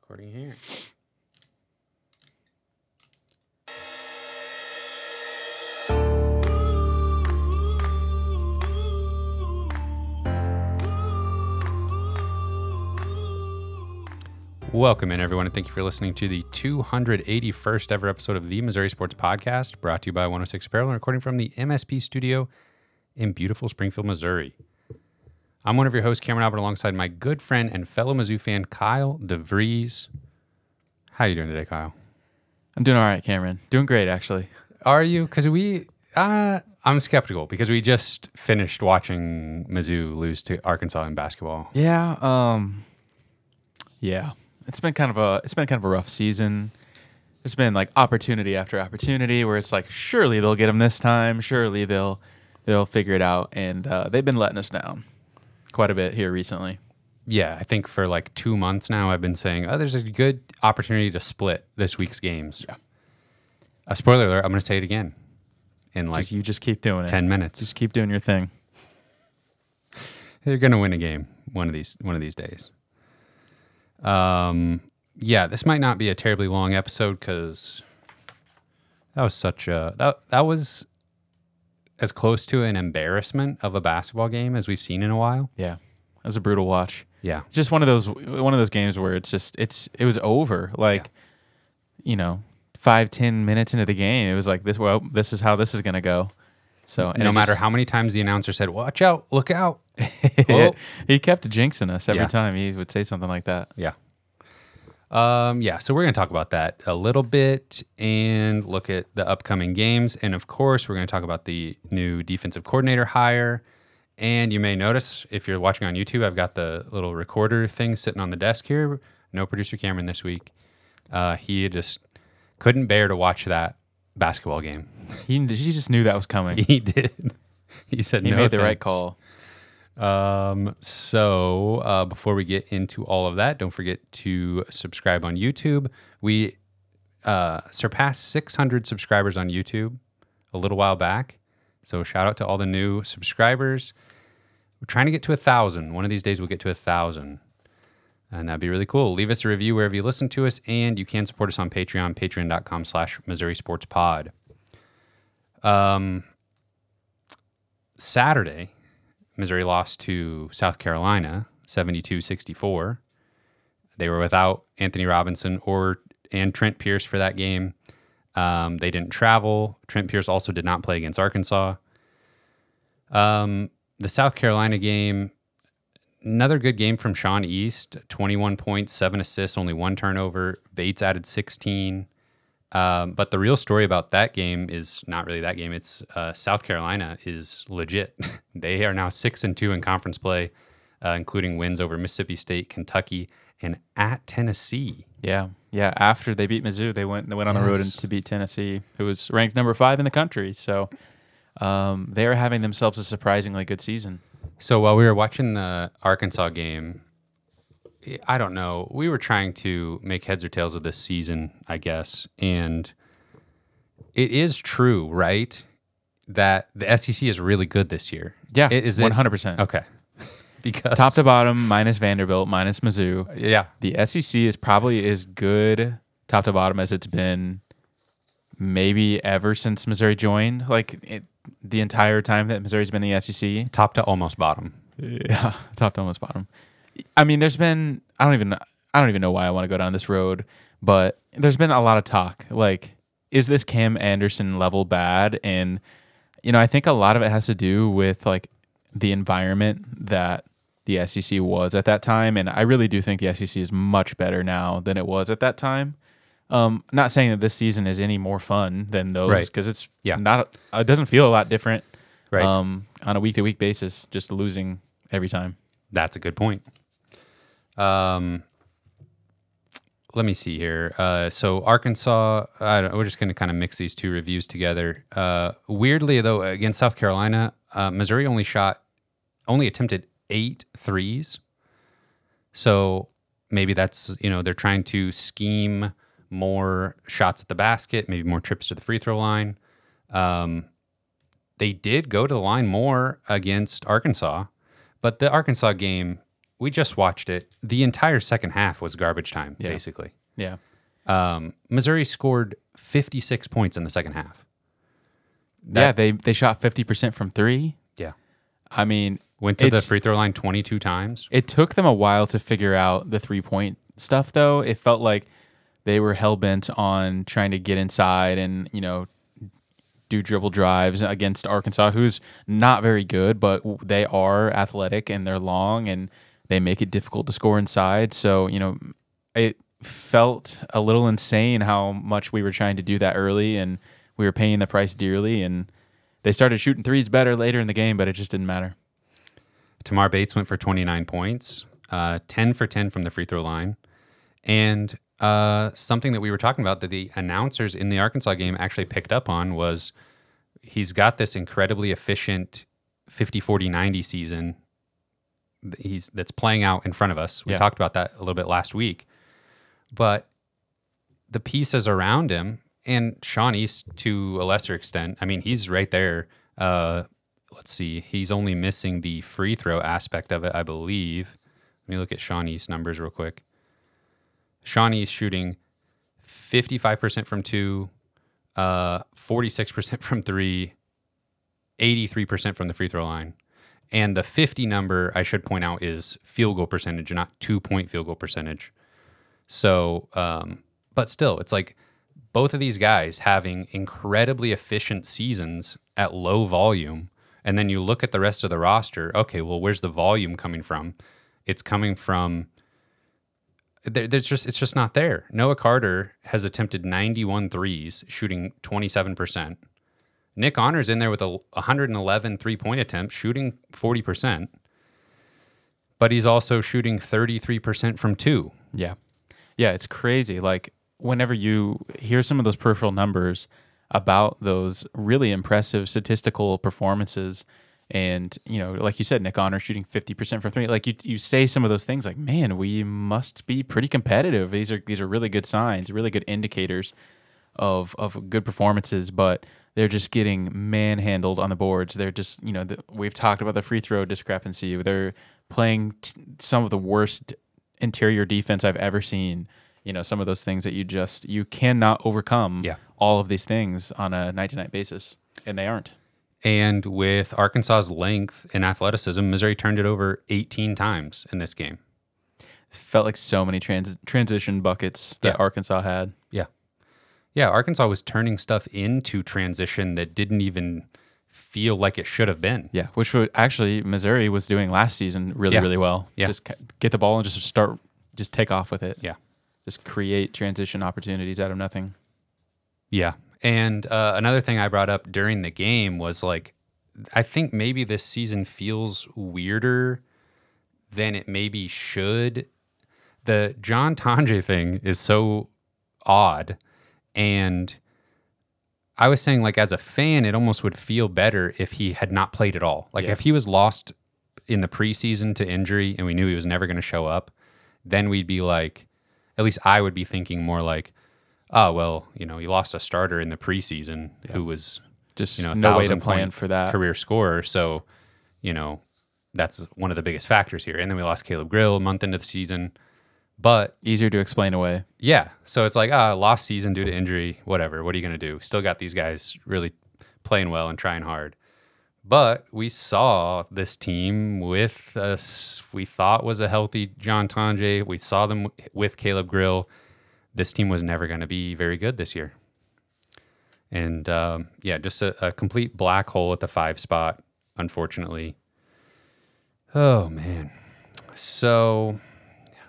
recording here. Welcome in, everyone, and thank you for listening to the 281st ever episode of the Missouri Sports Podcast, brought to you by 106 Apparel and recording from the MSP studio in beautiful Springfield, Missouri. I'm one of your hosts, Cameron Albert, alongside my good friend and fellow Mizzou fan, Kyle DeVries. How are you doing today, Kyle? I'm doing all right, Cameron. Doing great, actually. Are you? Because we, uh, I'm skeptical because we just finished watching Mizzou lose to Arkansas in basketball. Yeah. Um. Yeah. It's been kind of a it's been kind of a rough season. There's been like opportunity after opportunity where it's like surely they'll get them this time. Surely they'll they'll figure it out, and uh, they've been letting us down quite a bit here recently. Yeah, I think for like two months now, I've been saying, oh, there's a good opportunity to split this week's games. Yeah. A spoiler alert, I'm going to say it again in like Just, you just keep doing it. 10 minutes. Just keep doing your thing. They're going to win a game one of these one of these days. Um, yeah, this might not be a terribly long episode because that was such a that that was as close to an embarrassment of a basketball game as we've seen in a while. Yeah. It was a brutal watch. Yeah, It's just one of those one of those games where it's just it's it was over. Like, you know, five ten minutes into the game, it was like this. Well, this is how this is gonna go. So and no matter just- how many times the announcer said, "Watch out, look out." Oh. he kept jinxing us every Yeah. time he would say something like that. Yeah. Um, yeah, so we're going to talk about that a little bit and look at the upcoming games. And of course, we're going to talk about the new defensive coordinator hire. And you may notice if you're watching on YouTube, I've got the little recorder thing sitting on the desk here. No producer Cameron this week. Uh, he just couldn't bear to watch that basketball game. He he just knew that was coming. He did. He said He no made the right call. Um, so uh, before we get into all of that, don't forget to subscribe on YouTube. We uh, surpassed 600 subscribers on YouTube a little while back. So shout out to all the new subscribers. We're trying to get to a thousand. One of these days we'll get to a thousand. And that'd be really cool. Leave us a review wherever you listen to us, and you can support us on Patreon, patreon.com slash Missouri Sports Pod. Um, Saturday, Missouri lost to South Carolina 72 64. They were without Anthony Robinson or and Trent Pierce for that game. Um, they didn't travel. Trent Pierce also did not play against Arkansas. Um, the South Carolina game, another good game from Sean East 21 points, seven assists, only one turnover. Bates added 16. Um, but the real story about that game is not really that game. It's uh, South Carolina is legit. they are now six and two in conference play, uh, including wins over Mississippi State, Kentucky, and at Tennessee. Yeah, yeah. After they beat Mizzou, they went they went on the road to beat Tennessee, who was ranked number five in the country. So um, they are having themselves a surprisingly good season. So while we were watching the Arkansas game, I don't know. We were trying to make heads or tails of this season, I guess, and it is true, right? That the SEC is really good this year. Yeah, is one hundred percent. okay? because Top to bottom, minus Vanderbilt, minus Mizzou. yeah, The SEC is probably as good top to bottom as it's been maybe ever since Missouri joined. Like it, the entire time that Missouri's been in the SEC. top to almost bottom. Yeah, top to almost bottom. I mean, there's been I don't even I don't even know why I want to go down this road, but there's been a lot of talk. Like, is this Kim Anderson level bad? And you know, I think a lot of it has to do with like the environment that the SEC was at that time, and I really do think the SEC is much better now than it was at that time. Um, not saying that this season is any more fun than those Right. because it's Yeah. not. It doesn't feel a lot different Right. um, on a week to week basis, just losing every time. That's a good point. Um, let me see here. Uh, so Arkansas, we're just going to kind of mix these two reviews together. Uh, weirdly, though, against South Carolina, uh, Missouri only shot, only attempted eight threes. So maybe that's you know they're trying to scheme more shots at the basket, maybe more trips to the free throw line. Um, they did go to the line more against Arkansas, but the Arkansas game we just watched it. The entire second half was garbage time, Yeah. basically. Yeah. Um, Missouri scored 56 points in the second half. yeah, they they shot 50% from 3. Yeah. I mean, Went to the free throw line 22 times. It took them a while to figure out the three point stuff, though. It felt like they were hell bent on trying to get inside and, you know, do dribble drives against Arkansas, who's not very good, but they are athletic and they're long and they make it difficult to score inside. So, you know, it felt a little insane how much we were trying to do that early and we were paying the price dearly. And they started shooting threes better later in the game, but it just didn't matter. Tamar Bates went for 29 points, uh, 10 for 10 from the free throw line. And uh, something that we were talking about that the announcers in the Arkansas game actually picked up on was he's got this incredibly efficient 50 40 90 season he's that's playing out in front of us. We Yeah. talked about that a little bit last week. But the pieces around him and Sean East to a lesser extent, I mean, he's right there. Uh, let's see, he's only missing the free throw aspect of it, I believe. Let me look at Sean East's numbers real quick. Sean East shooting 55% from two, uh, 46% from three, 83% from the free throw line. And the 50 number, I should point out, is field goal percentage, not two point field goal percentage. So, um, but still, it's like both of these guys having incredibly efficient seasons at low volume. And then you look at the rest of the roster. Okay, well, where's the volume coming from? It's coming from. There's just it's just not there. Noah Carter has attempted 91 threes, shooting 27%. Nick Honors in there with a 111 three point attempts, shooting 40%. But he's also shooting 33% from two. Yeah. Yeah, it's crazy. Like whenever you hear some of those peripheral numbers about those really impressive statistical performances and, you know, like you said, Nick Honor shooting 50% from three, like you, you say some of those things like, man, we must be pretty competitive. These are, these are really good signs, really good indicators of, of good performances, but they're just getting manhandled on the boards. They're just, you know, the, we've talked about the free throw discrepancy. They're playing t- some of the worst interior defense I've ever seen. You know, some of those things that you just you cannot overcome Yeah. all of these things on a night to night basis. And they aren't. And with Arkansas's length and athleticism, Missouri turned it over 18 times in this game. It felt like so many trans- transition buckets that Yeah. Arkansas had. Yeah. Yeah, Arkansas was turning stuff into transition that didn't even feel like it should have been. Yeah, which would actually Missouri was doing last season really Yeah. really well. Yeah. Just get the ball and just start just take off with it. Yeah. Just create transition opportunities out of nothing. Yeah. And uh, another thing I brought up during the game was like, I think maybe this season feels weirder than it maybe should. The John Tonje thing is so odd. And I was saying, like, as a fan, it almost would feel better if he had not played at all. Like, Yeah. if he was lost in the preseason to injury and we knew he was never going to show up, then we'd be like, at least I would be thinking more like, oh, well, you know, you lost a starter in the preseason who was Just you know, no way to plan for that. career scorer. So, you know, that's one of the biggest factors here. And then we lost Caleb Grill a month into the season. But Easier to explain away. yeah, so it's like, ah, lost season due to injury, whatever. What are you going to do? Still got these guys really playing well and trying hard. But we saw this team with us, we thought was a healthy John Tonje. We saw them with Caleb Grill. This team was never going to be very good this year. And um, yeah, just a, a complete black hole at the five spot, unfortunately. Oh, man. So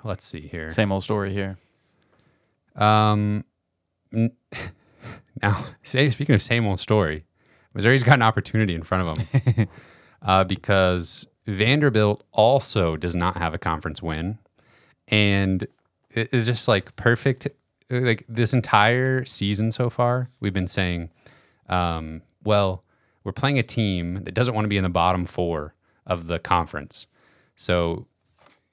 let's see here. Same old story here. Um, now, say, speaking of same old story, Missouri's got an opportunity in front of them uh, because Vanderbilt also does not have a conference win, and it- it's just like perfect. Like this entire season so far, we've been saying, um, well, we're playing a team that doesn't want to be in the bottom four of the conference. So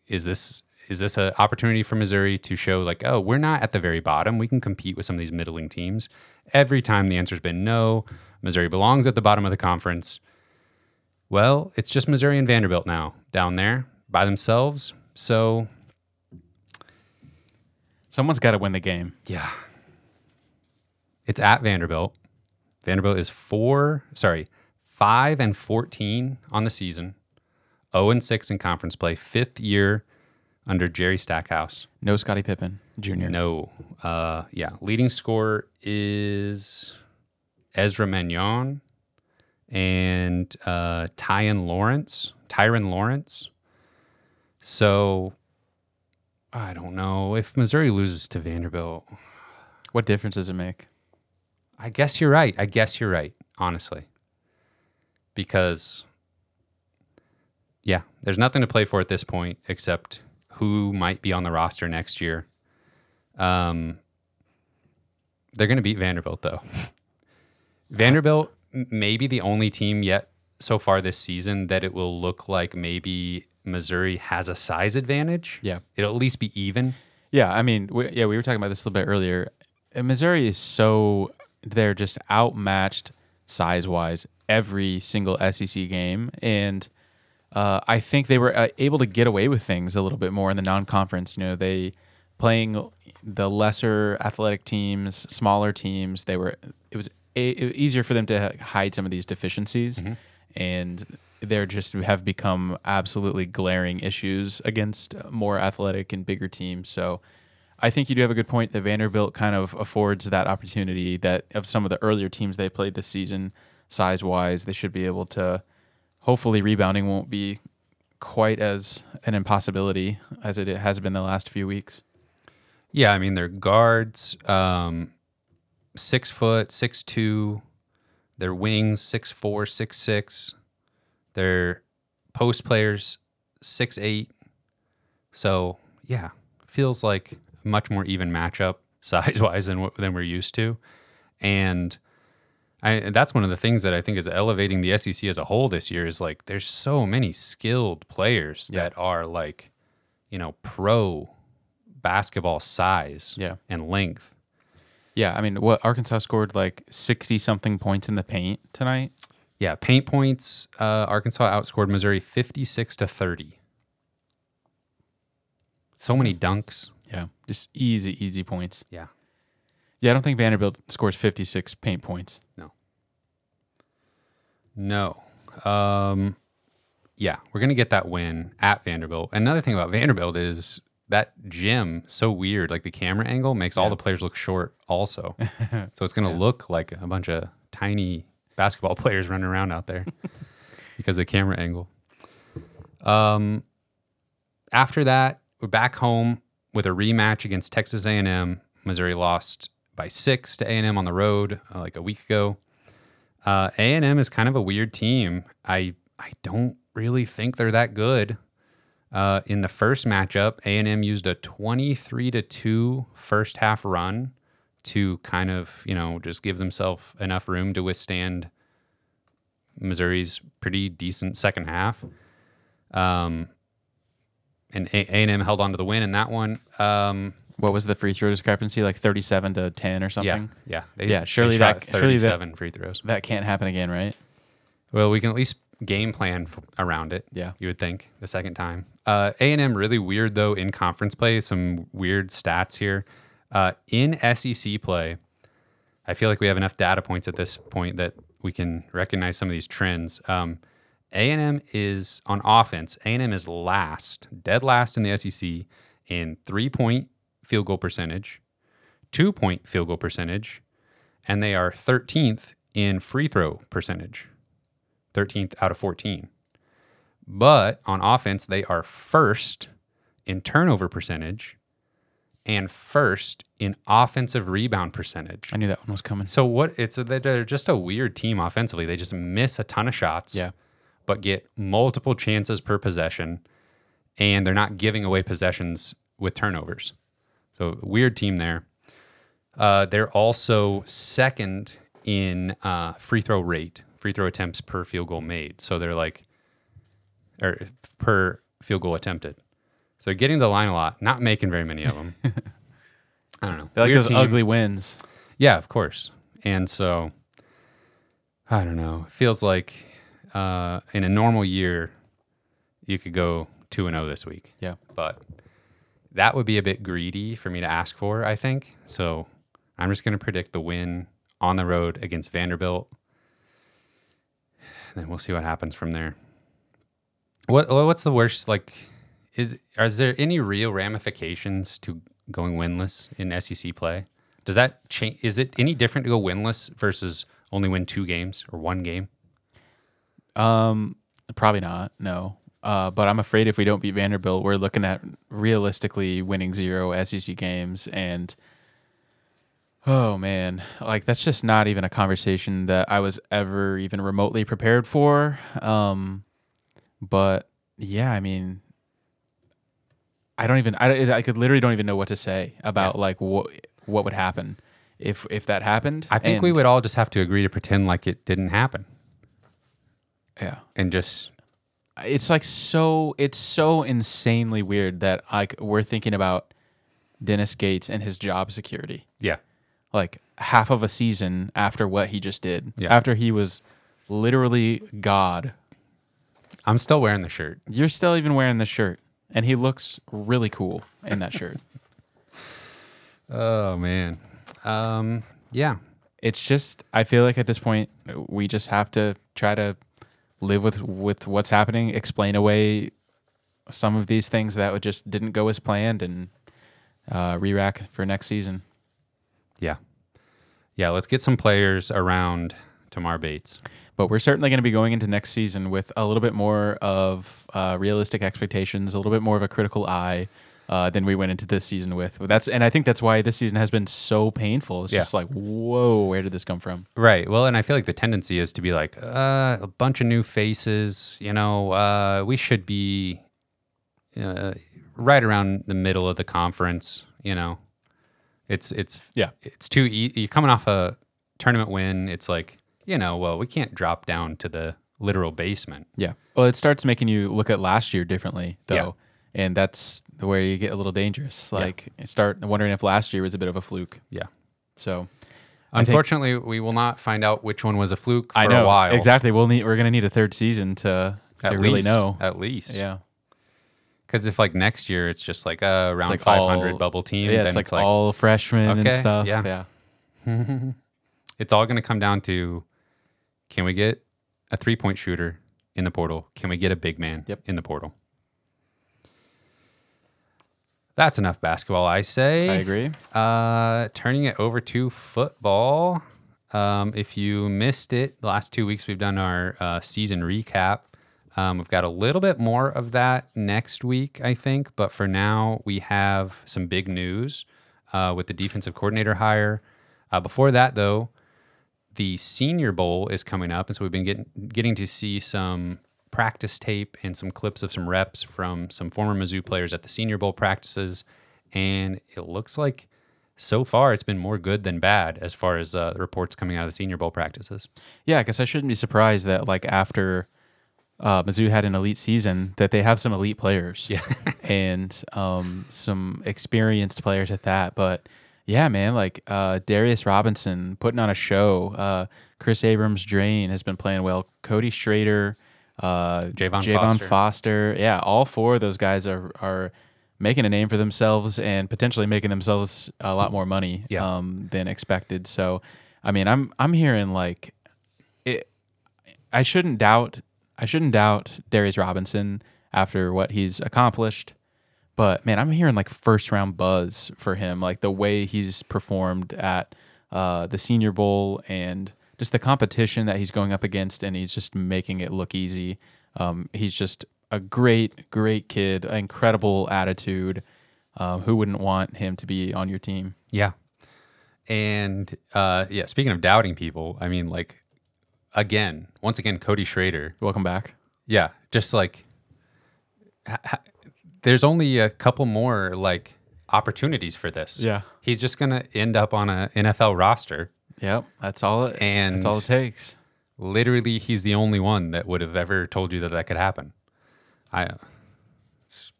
is this is this an opportunity for Missouri to show like, oh, we're not at the very bottom. We can compete with some of these middling teams. Every time the answer's been no. Missouri belongs at the bottom of the conference. Well, it's just Missouri and Vanderbilt now down there by themselves. So Someone's got to win the game. yeah, it's at Vanderbilt. Vanderbilt is four, sorry, five and fourteen on the season, zero and six in conference play, fifth year under Jerry Stackhouse. No Scottie Pippen Jr. No, uh, yeah, leading scorer is Ezra Manjon and uh, Tyrin Lawrence. Tyrin Lawrence. So I don't know if Missouri loses to Vanderbilt. What difference does it make? I guess you're right. I guess you're right, honestly. Because, yeah, there's nothing to play for at this point except who might be on the roster next year. Um, they're going to beat Vanderbilt, though. Vanderbilt may be the only team yet so far this season that it will look like maybe Missouri has a size advantage. Yeah. It'll at least be even. Yeah, I mean, we, yeah, we were talking about this a little bit earlier. Missouri is so they're just outmatched size wise every single SEC game, and uh, I think they were uh, able to get away with things a little bit more in the non-conference. You know, they playing the lesser athletic teams, smaller teams. They were it was a, it easier for them to hide some of these deficiencies, and they're just have become absolutely glaring issues against more athletic and bigger teams. So. I think you do have a good point that Vanderbilt kind of affords that opportunity that of some of the earlier teams they played this season, size wise, they should be able to. Hopefully, rebounding won't be quite as an impossibility as it has been the last few weeks. Yeah, I mean, they're guards, um, six foot, six two. Their wings, six four, six six. Their post players, six eight. So yeah, feels like a much more even matchup size wise than than we're used to, and. I, that's one of the things that I think is elevating the SEC as a whole this year is like there's so many skilled players Yeah. that are like, you know, pro basketball size Yeah. and length. Yeah, I mean, what Arkansas scored like sixty something points in the paint tonight. Yeah, paint points. Uh, Arkansas outscored Missouri 56 to 30. So many dunks. Yeah, just easy, easy points. Yeah. Yeah, I don't think Vanderbilt scores fifty six paint points. No. No. Um, yeah, we're gonna get that win at Vanderbilt. Another thing about Vanderbilt is that gym so weird. Like the camera angle makes all the players look short. Also, so it's gonna look like a bunch of tiny basketball players running around out there because of the camera angle. Um, after that, we're back home with a rematch against Texas A&M. Missouri lost by six to A&M on the road uh, like a week ago. Uh, A&M is kind of a weird team. I I don't really think they're that good. Uh, in the first matchup, A&M used a 23 to 2 first half run to kind of, you know, just give themselves enough room to withstand Missouri's pretty decent second half. Um, and A- A&M held on to the win in that one. Um, What was the free throw discrepancy? Like thirty seven to ten or something. yeah, yeah, Yeah, surely that- surely that- free throws. That can't happen again, right? Well, we can at least game plan f- around it. Yeah. you would think the second time. Uh, A and M really weird though in conference play. Some weird stats here. Uh, in SEC play, I feel like we have enough data points at this point that we can recognize some of these trends. Um, A and M is on offense. A and M is last, dead last in the SEC in three point field goal percentage, two point field goal percentage, and they are 13th in free throw percentage. 13th out of 14. But on offense, they are first in turnover percentage and first in offensive rebound percentage. I knew that one was coming. So what it's a, they're just a weird team offensively. They just miss a ton of shots, Yeah. but get multiple chances per possession, and they're not giving away possessions with turnovers. So weird team there. Uh, they're also second in uh, free throw rate, free throw attempts per field goal made. So they're like, or per field goal attempted. So they're getting to the line a lot, not making very many of them. I don't know. They like those team. ugly wins. Yeah, of course. And so I don't know. Feels like uh, in a normal year, you could go 2 and 0 this week. Yeah. But that would be a bit greedy for me to ask for, I think. So I'm just going to predict the win on the road against Vanderbilt. Then we'll see what happens from there. What what's the worst like is is there any real ramifications to going winless in SEC play? Does that change is it any different to go winless versus only win two games or one game? Um, probably not. No. Uh, but I'm afraid if we don't beat Vanderbilt, we're looking at realistically winning zero SEC games, and oh man, like that's just not even a conversation that I was ever even remotely prepared for. Um, but yeah, I mean, I don't even I, I could literally don't even know what to say about like what what would happen if if that happened. I think we would all just have to agree to pretend like it didn't happen yeah. and just it's like so it's so insanely weird that like we're thinking about Dennis Gates and his job security. yeah. Like half of a season after what he just did. Yeah. After he was literally God. I'm still wearing the shirt. You're still even wearing the shirt. And he looks really cool in that shirt. Oh man. Um yeah. It's just I feel like at this point we just have to try to live with with what's happening, explain away some of these things that would just didn't go as planned and uh re-rack for next season. Yeah. Yeah, let's get some players around Tamar Bates. but we're certainly going to be going into next season with a little bit more of uh, realistic expectations, a little bit more of a critical eye uh, than we went into this season with. That's and I think that's why this season has been so painful. It's Yeah. just like, whoa, where did this come from? Right. Well, and I feel like the tendency is to be like, uh, a bunch of new faces, you know, uh, we should be uh, right around the middle of the conference, you know. It's it's Yeah. it's too e- you're coming off a tournament win. It's like, you know, well, we can't drop down to the literal basement. Yeah. Well, it starts making you look at last year differently, though. Yeah. And that's where you get a little dangerous. Like, you start wondering if last year was a bit of a fluke. Yeah. So, I think- Unfortunately, we will not find out which one was a fluke for I know a while. exactly. We'll need. We're gonna need a third season to, to At really know. At least. Yeah. Because if like next year it's just like uh, a round like 500 all- bubble team, Yeah, then it's like, all freshmen and stuff. yeah. yeah. it's all going to come down to can we get a three point shooter in the portal? Can we get a big man Yep. in the portal? That's enough basketball, I say. I agree. Uh, turning it over to football. Um, if you missed it, the last two weeks we've done our uh, season recap. Um, we've got a little bit more of that next week, I think. But for now, we have some big news uh, with the defensive coordinator hire. Uh, before that, though, the Senior Bowl is coming up, and so we've been getting getting to see some practice tape and some clips of some reps from some former Mizzou players at the Senior Bowl practices, and it looks like so far it's been more good than bad as far as uh, reports coming out of the Senior Bowl practices. Yeah, I guess I shouldn't be surprised that like after uh, Mizzou had an elite season, that they have some elite players. Yeah. and um, some experienced players at that. But yeah, man, like uh, Darius Robinson putting on a show. Uh, Kris Abrams-Draine has been playing well. Cody Schrader, uh, Javon Javon Foster. Foster. Yeah, all four of those guys are are making a name for themselves and potentially making themselves a lot more money Yeah. um, than expected. So, I mean, I'm I'm hearing like it. I shouldn't doubt. I shouldn't doubt Darius Robinson after what he's accomplished. But man, I'm hearing like first round buzz for him, like the way he's performed at uh, the Senior Bowl and just the competition that he's going up against, and he's just making it look easy. Um, he's just a great, great kid, incredible attitude. Uh, who wouldn't want him to be on your team? Yeah. And uh, yeah, speaking of doubting people, I mean, like, again, once again, Cody Schrader. Welcome back. Yeah, just like ha- ha- there's only a couple more like opportunities for this. Yeah. He's just gonna end up on an NFL roster. Yep, that's all. It, And- that's all it takes. Literally, he's the only one that would have ever told you that that could happen. I, it's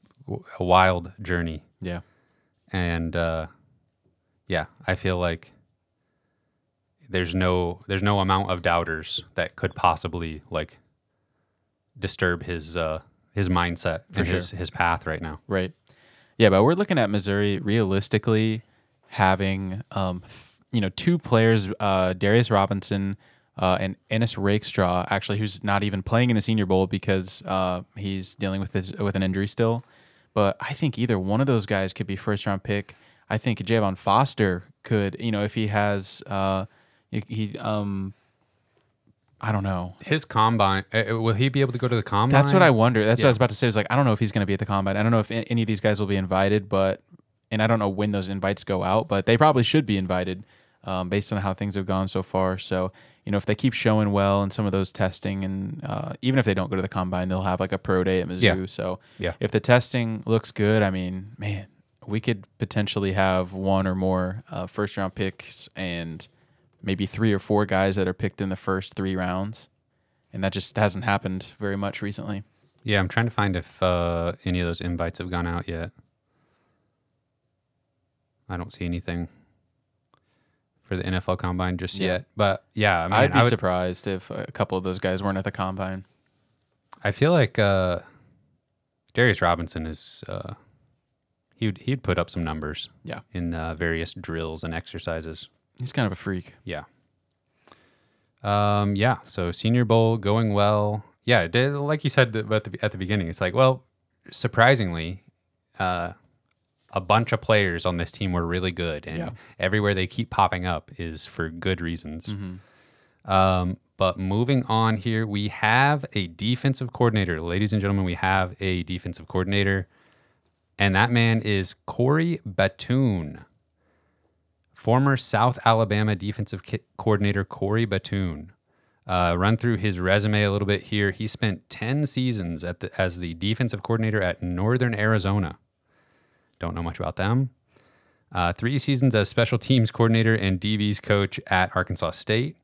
a wild journey, Yeah. and uh, yeah, I feel like there's no there's no amount of doubters that could possibly like disturb his uh, his mindset and his his path right now. Right. Yeah, but we're looking at Missouri realistically having um, you know two players, uh, Darius Robinson uh, and Ennis Rakestraw, actually, who's not even playing in the Senior Bowl because uh, he's dealing with his with an injury still. But I think either one of those guys could be first round pick. I think Javon Foster could, you know, if he has, uh, he, um, I don't know. His combine, uh, will he be able to go to the combine? That's what I wonder. That's what I was about to say. Is like I don't know if he's going to be at the combine. I don't know if any of these guys will be invited, but and I don't know when those invites go out, but they probably should be invited um, based on how things have gone so far. So you know if they keep showing well in some of those testing, and uh, even if they don't go to the combine, they'll have like a pro day at Mizzou. Yeah. So Yeah. if the testing looks good, I mean, man, we could potentially have one or more uh, first round picks and maybe three or four guys that are picked in the first three rounds. And that just hasn't happened very much recently. Yeah, I'm trying to find if uh, any of those invites have gone out yet. I don't see anything for the NFL Combine just Yeah. yet. But yeah, I mean, I'd be would, surprised if a couple of those guys weren't at the combine. I feel like uh, Darius Robinson is uh, he'd he'd put up some numbers. Yeah. in uh, various drills and exercises. He's kind of a freak. Yeah. Um. Yeah. So Senior Bowl going well. Yeah. did- Like you said at the at the beginning, it's like, well, surprisingly, uh, a bunch of players on this team were really good, and Yeah. everywhere they keep popping up is for good reasons. Mm-hmm. Um. But moving on here, we have a defensive coordinator, ladies and gentlemen. We have a defensive coordinator, and that man is Corey Batoon former South Alabama defensive coordinator Corey Batoon. Uh, run through his resume a little bit here. He spent 10 seasons at the, as the defensive coordinator at Northern Arizona. Don't know much about them. Uh, three seasons as special teams coordinator and DBs coach at Arkansas State.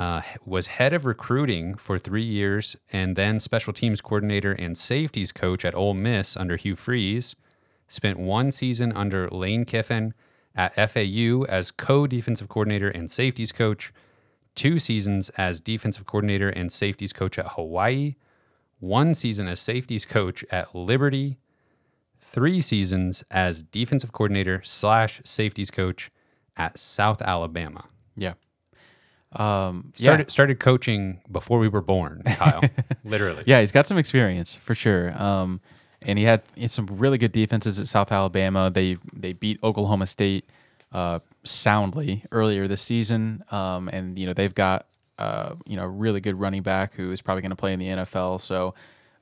Uh, was head of recruiting for three years and then special teams coordinator and safeties coach at Ole Miss under Hugh Freeze. Spent one season under Lane Kiffin at FAU as co defensive coordinator and safeties coach, two seasons as defensive coordinator and safeties coach at Hawaii, one season as safeties coach at Liberty, three seasons as defensive coordinator slash safeties coach at South Alabama. Yeah. Um, Started yeah. started coaching before we were born, Kyle. Literally. Yeah, he's got some experience for sure. Um, and he had, he had some really good defenses at South Alabama. They they beat Oklahoma State uh, soundly earlier this season. Um, and you know they've got uh, you know a really good running back who is probably going to play in the NFL. So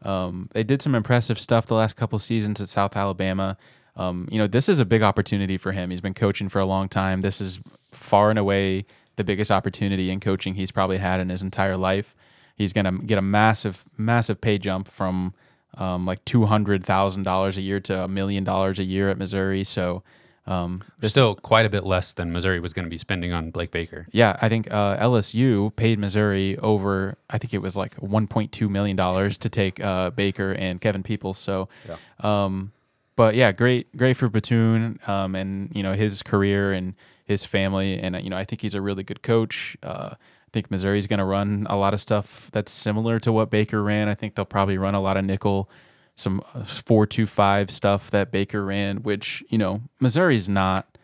um, they did some impressive stuff the last couple seasons at South Alabama. Um, you know this is a big opportunity for him. He's been coaching for a long time. This is far and away the biggest opportunity in coaching he's probably had in his entire life. He's going to get a massive, massive pay jump from um, like two hundred thousand dollars a year to a million dollars a year at Missouri. So, um, Still quite a bit less than Missouri was going to be spending on Blake Baker. yeah, I think uh, LSU paid Missouri over. I think it was like one point two million dollars to take uh, Baker and Kevin Peoples. So, um, but yeah, great, great for Batoon, um, and you know his career and his family, and you know I think he's a really good coach. Uh, I think Missouri's going to run a lot of stuff that's similar to what Baker ran. I think they'll probably run a lot of nickel, some uh, four two five stuff that Baker ran, which you know Missouri's not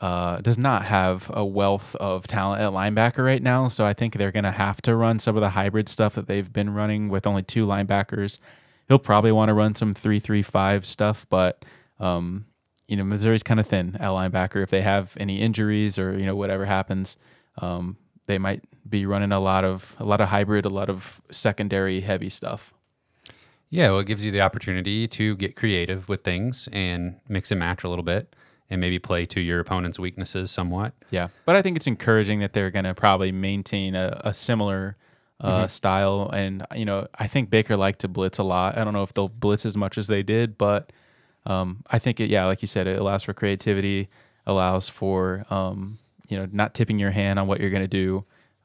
uh, does not have a wealth of talent at linebacker right now. So I think they're going to have to run some of the hybrid stuff that they've been running with only two linebackers. He'll probably want to run some three-three-five stuff, but um, you know Missouri's kind of thin at linebacker. If they have any injuries or you know whatever happens, um, they might be running a lot of a lot of hybrid, a lot of secondary heavy stuff. Yeah, well, it gives you the opportunity to get creative with things and mix and match a little bit and maybe play to your opponent's weaknesses somewhat. Yeah, but I think it's encouraging that they're going to probably maintain a, a similar uh, style. And you know, I think Baker liked to blitz a lot. I don't know if they'll blitz as much as they did, but um, I think it. Yeah, like you said, it allows for creativity, allows for um, you know not tipping your hand on what you're going to do.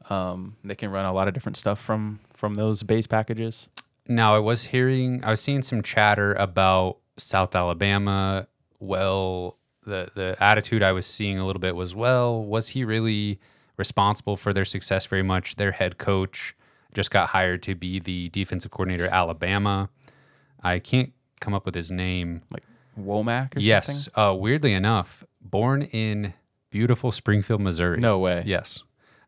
Um, they can run a lot of different stuff from from those base packages. Now, I was hearing, I was seeing some chatter about South Alabama. Well, the the attitude I was seeing a little bit was, well, was he really responsible for their success very much? Their head coach just got hired to be the defensive coordinator at Alabama. I can't come up with his name. Like Wommack or something? yes. Uh, weirdly enough, born in beautiful Springfield, Missouri. No way. Yes.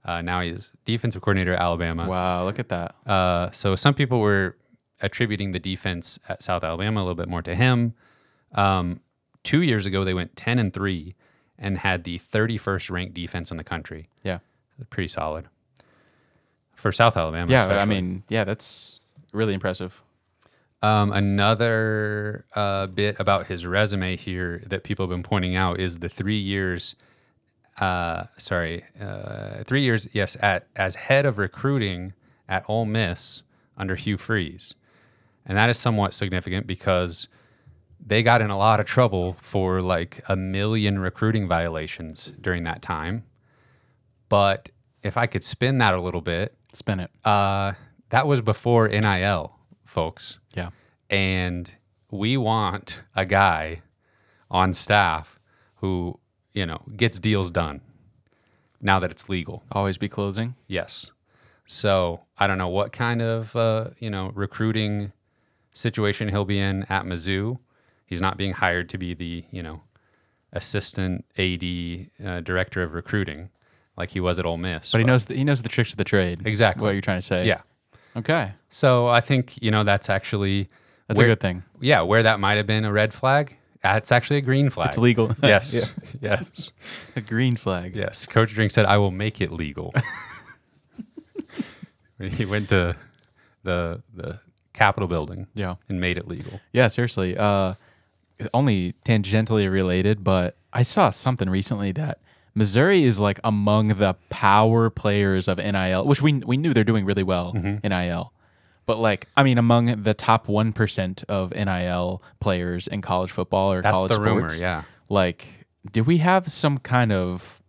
Uh, now he's defensive coordinator at Alabama. Wow, look at that. Uh, so some people were attributing the defense at South Alabama a little bit more to him. Um, two years ago, they went 10 and 3 and had the 31st ranked defense in the country. Yeah. Pretty solid. For South Alabama. Yeah, especially. I mean, yeah, that's really impressive. Um, another uh, bit about his resume here that people have been pointing out is the three years, uh, sorry, uh, three years, yes, at as head of recruiting at Ole Miss under Hugh Freeze, and that is somewhat significant because they got in a lot of trouble for like a million recruiting violations during that time. But if I could spin that a little bit, Spin it. uh, that was before NIL, folks Yeah. and we want a guy on staff who you know gets deals done now that it's legal Always be closing. yes so i don't know what kind of uh, you know recruiting situation he'll be in at mizzou he's not being hired to be the you know assistant ad uh, director of recruiting like he was at Ole Miss But he knows the, he knows the tricks of the trade. Exactly. What you're trying to say. yeah Okay. so i think you know that's actually That's where- a good thing. yeah, where that might have been a red flag, it's actually a green flag. It's legal. Yes. Yeah. Yes. A green flag. Yes. Coach Drink said, I will make it legal. he went to the the Capitol building Yeah. and made it legal. Yeah, seriously. Uh, only tangentially related, but I saw something recently that Missouri is like among the power players of NIL, which we we knew they're doing really well Mm-hmm. NIL. But like, I mean, among the top one percent of NIL players in college football or That's college the sports, rumor, yeah. Like, do we have some kind of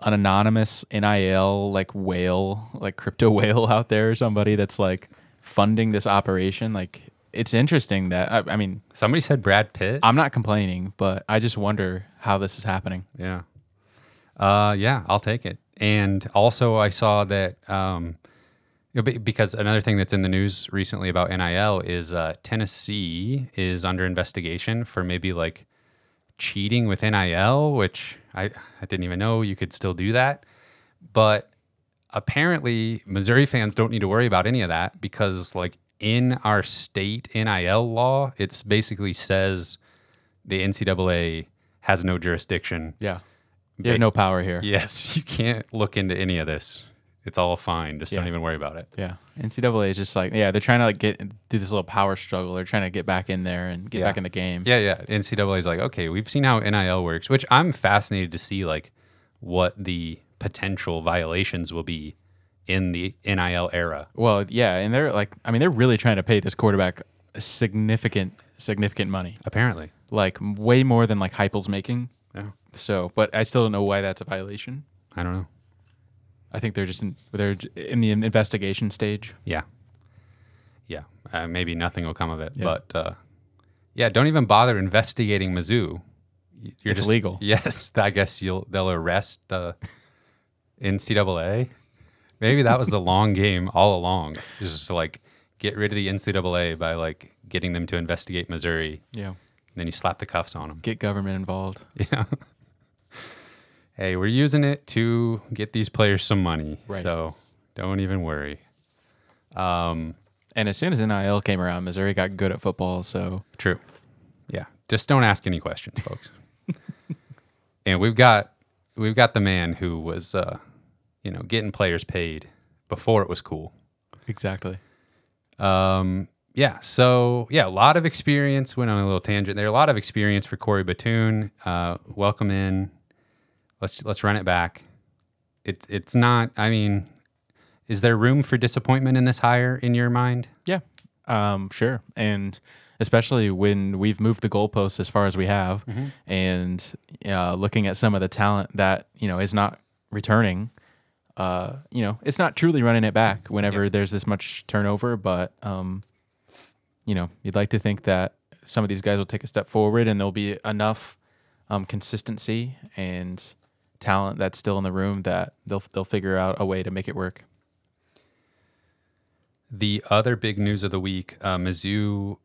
an anonymous NIL like whale, like crypto whale out there, or somebody that's like funding this operation? Like, it's interesting that I, I mean, Somebody said Brad Pitt. I'm not complaining, but I just wonder how this is happening. Yeah. Uh, yeah, I'll take it. And also, I saw that um, you know, be- because another thing that's in the news recently about NIL is uh, Tennessee is under investigation for maybe like cheating with NIL, which I, I didn't even know you could still do that. But apparently, Missouri fans don't need to worry about any of that because, like, in our state NIL law, it's basically says the NCAA has no jurisdiction Yeah, you have no power here. Yes, you can't look into any of this. It's all fine. Just don't even worry about it. Yeah. NCAA is just like yeah, they're trying to like get do this little power struggle. They're trying to get back in there and get Yeah. back in the game. Yeah, yeah. NCAA is like, okay, we've seen how NIL works, which I'm fascinated to see like what the potential violations will be in the NIL era. Well, yeah, and they're like, I mean, they're really trying to pay this quarterback significant, significant money, Apparently. like way more than like Heupel's making. Yeah. So, but I still don't know why that's a violation. I don't know. I think they're just in, they're in the investigation stage. Yeah. Yeah. Uh, maybe nothing will come of it. Yeah. But uh, yeah, don't even bother investigating Mizzou. You're It's legal. Yes. I guess you'll they'll arrest the NCAA. Maybe that was the long game all along. Just to like get rid of the NCAA by like getting them to investigate Missouri. Yeah. And then you slap the cuffs on them. Get government involved. Yeah. hey, we're using it to get these players some money. Right. So don't even worry. Um, And as soon as NIL came around, Missouri got good at football. So True. Yeah. Just don't ask any questions, folks. and we've got we've got the man who was uh, you know, getting players paid before it was cool. exactly. Um, yeah, so yeah, a lot of experience. Went on a little tangent there. A lot of experience for Corey Batoon. Uh, welcome in. Let's let's run it back. It's it's not. I mean, is there room for disappointment in this hire in your mind? Yeah. Um, sure. And especially when we've moved the goalposts as far as we have and uh, looking at some of the talent that, you know, is not returning, uh, you know, it's not truly running it back whenever there's this much turnover, but, um, you know, you'd like to think that some of these guys will take a step forward and there'll be enough um, consistency and talent that's still in the room that they'll they'll figure out a way to make it work. The other big news of the week, uh, Mizzou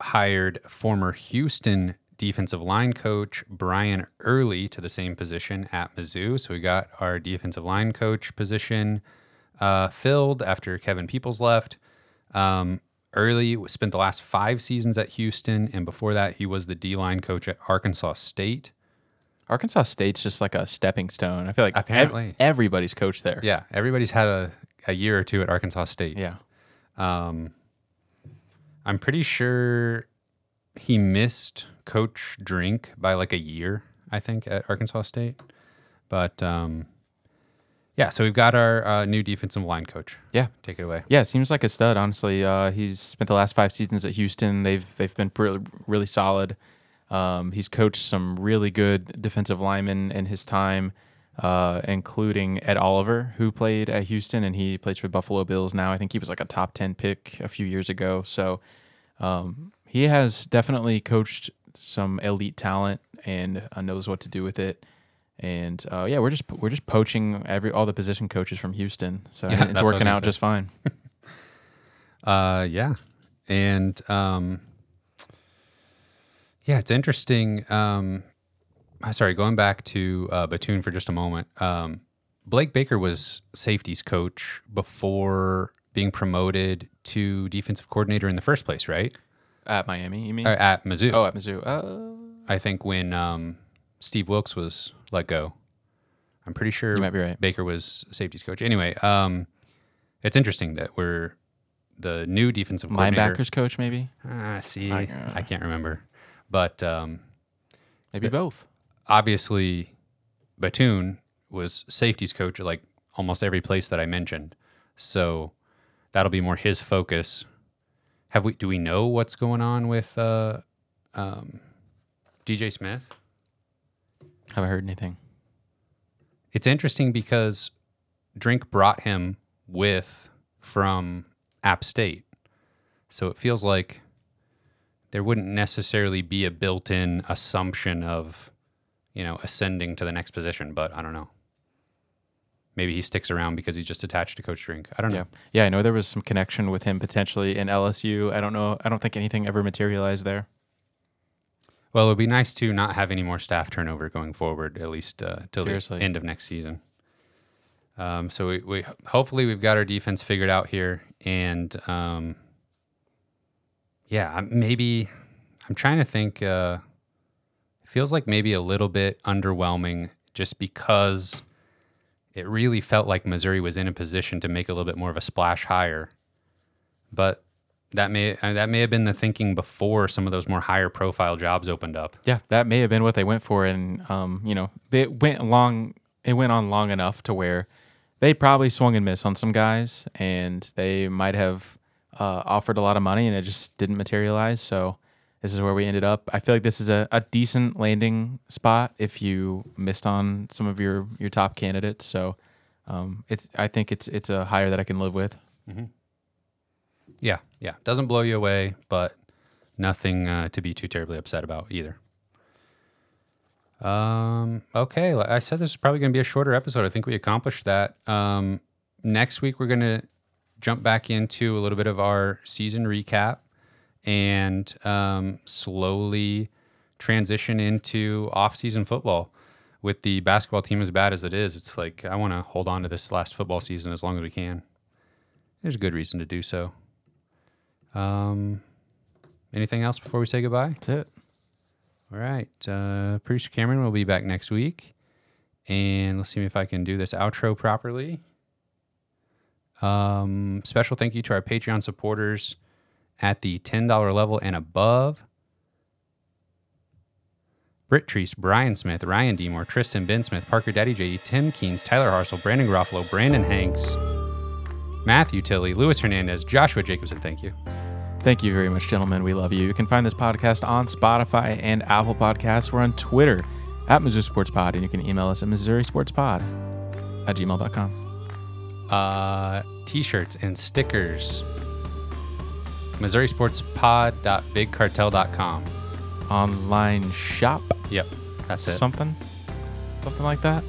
hired former Houston defensive line coach Brian Early to the same position at Mizzou. So we got our defensive line coach position uh, filled after Kevin Peoples left. Um, Early spent the last five seasons at Houston, and before that, he was the D line coach at Arkansas State. Arkansas State's just like a stepping stone. I feel like ev- Apparently. everybody's coached there. Yeah, everybody's had a, a year or two at Arkansas State. Yeah. Um, I'm pretty sure he missed Coach Drink by like a year, I think, at Arkansas State. But um, yeah, so we've got our uh, new defensive line coach. Yeah. Take it away. Yeah, seems like a stud. Honestly, uh, he's spent the last five seasons at Houston. They've they've been really really solid. Um, he's coached some really good defensive linemen in his time, uh, including Ed Oliver, who played at Houston, and he plays for Buffalo Bills now. I think he was like a top ten pick a few years ago. So um, he has definitely coached some elite talent and uh, knows what to do with it. And uh, yeah, we're just we're just poaching every all the position coaches from Houston, so Yeah, it's what I was working out just fine. Uh, yeah, and um, yeah, it's interesting. Um, uh, sorry, going back to uh, Batoon for just a moment. Um, Blake Baker was safeties coach before being promoted to defensive coordinator in the first place, right? At Miami, you mean? Or at Mizzou. oh, at Mizzou. Uh, I think when um, Steve Wilks was let go. I'm pretty sure You might be right. Baker was safeties coach. Anyway, um, it's interesting that we're the new defensive linebackers coach, maybe. Ah, see, I- I, can't remember, but um, Maybe both. obviously, Batoon was safeties coach at like almost every place that I mentioned, so that'll be more his focus. Have we? Do we know what's going on with uh, um, DJ Smith? Haven't heard anything. It's interesting because Drink brought him with from App State. So it feels like there wouldn't necessarily be a built in assumption of, you know, ascending to the next position, but I don't know. Maybe he sticks around because he's just attached to Coach Drink. I don't know. yeah. yeah, I know there was some connection with him potentially in LSU. I don't know. I don't think anything ever materialized there. Well, it would be nice to not have any more staff turnover going forward, at least uh, till Seriously. the end of next season. Um, so we, we hopefully we've got our defense figured out here, and um, yeah, maybe I'm trying to think. Uh, feels like maybe a little bit underwhelming, just because it really felt like Missouri was in a position to make a little bit more of a splash higher, but that may uh, that may have been the thinking before some of those more higher profile jobs opened up. Yeah, that may have been what they went for, and um, you know, they went long. It went on long enough to where they probably swung and missed on some guys, and they might have uh, offered a lot of money, and it just didn't materialize. So this is where we ended up. I feel like this is a, a decent landing spot if you missed on some of your your top candidates. So um, it's I think it's it's a hire that I can live with. Yeah, yeah. Doesn't blow you away, but nothing uh, to be too terribly upset about either. Um, okay, I said this is probably going to be a shorter episode. I think we accomplished that. Um, next week we're going to jump back into a little bit of our season recap and um, slowly transition into off-season football. With the basketball team as bad as it is, it's like I want to hold on to this last football season as long as we can. There's a good reason to do so. Um, anything else before we say goodbye? That's it. All right. Uh, Producer Cameron will be back next week. And let's see if I can do this outro properly. Um, special thank you to our Patreon supporters at the $10 level and above. Britt Treece, Brian Smith, Ryan Demore, Tristan Ben Smith, Parker Daddy J, Tim Keens, Tyler Harsell, Brandon Garofalo, Brandon Hanks, Matthew Tilley, Luis Hernandez, Joshua Jacobsen. Thank you. Thank you very much, gentlemen. We love you. You can find this podcast on Spotify and Apple Podcasts. We're on Twitter at Missouri Sports Pod, and you can email us at Missouri Sports Pod at gmail.com. uh, t-shirts and stickers. MissouriSportsPod.BigCartel.com. Online shop, Yep, that's it. something, something like that.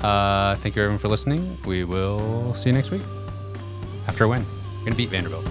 Uh, thank you everyone for listening. We will see you next week after a win. We're gonna beat Vanderbilt.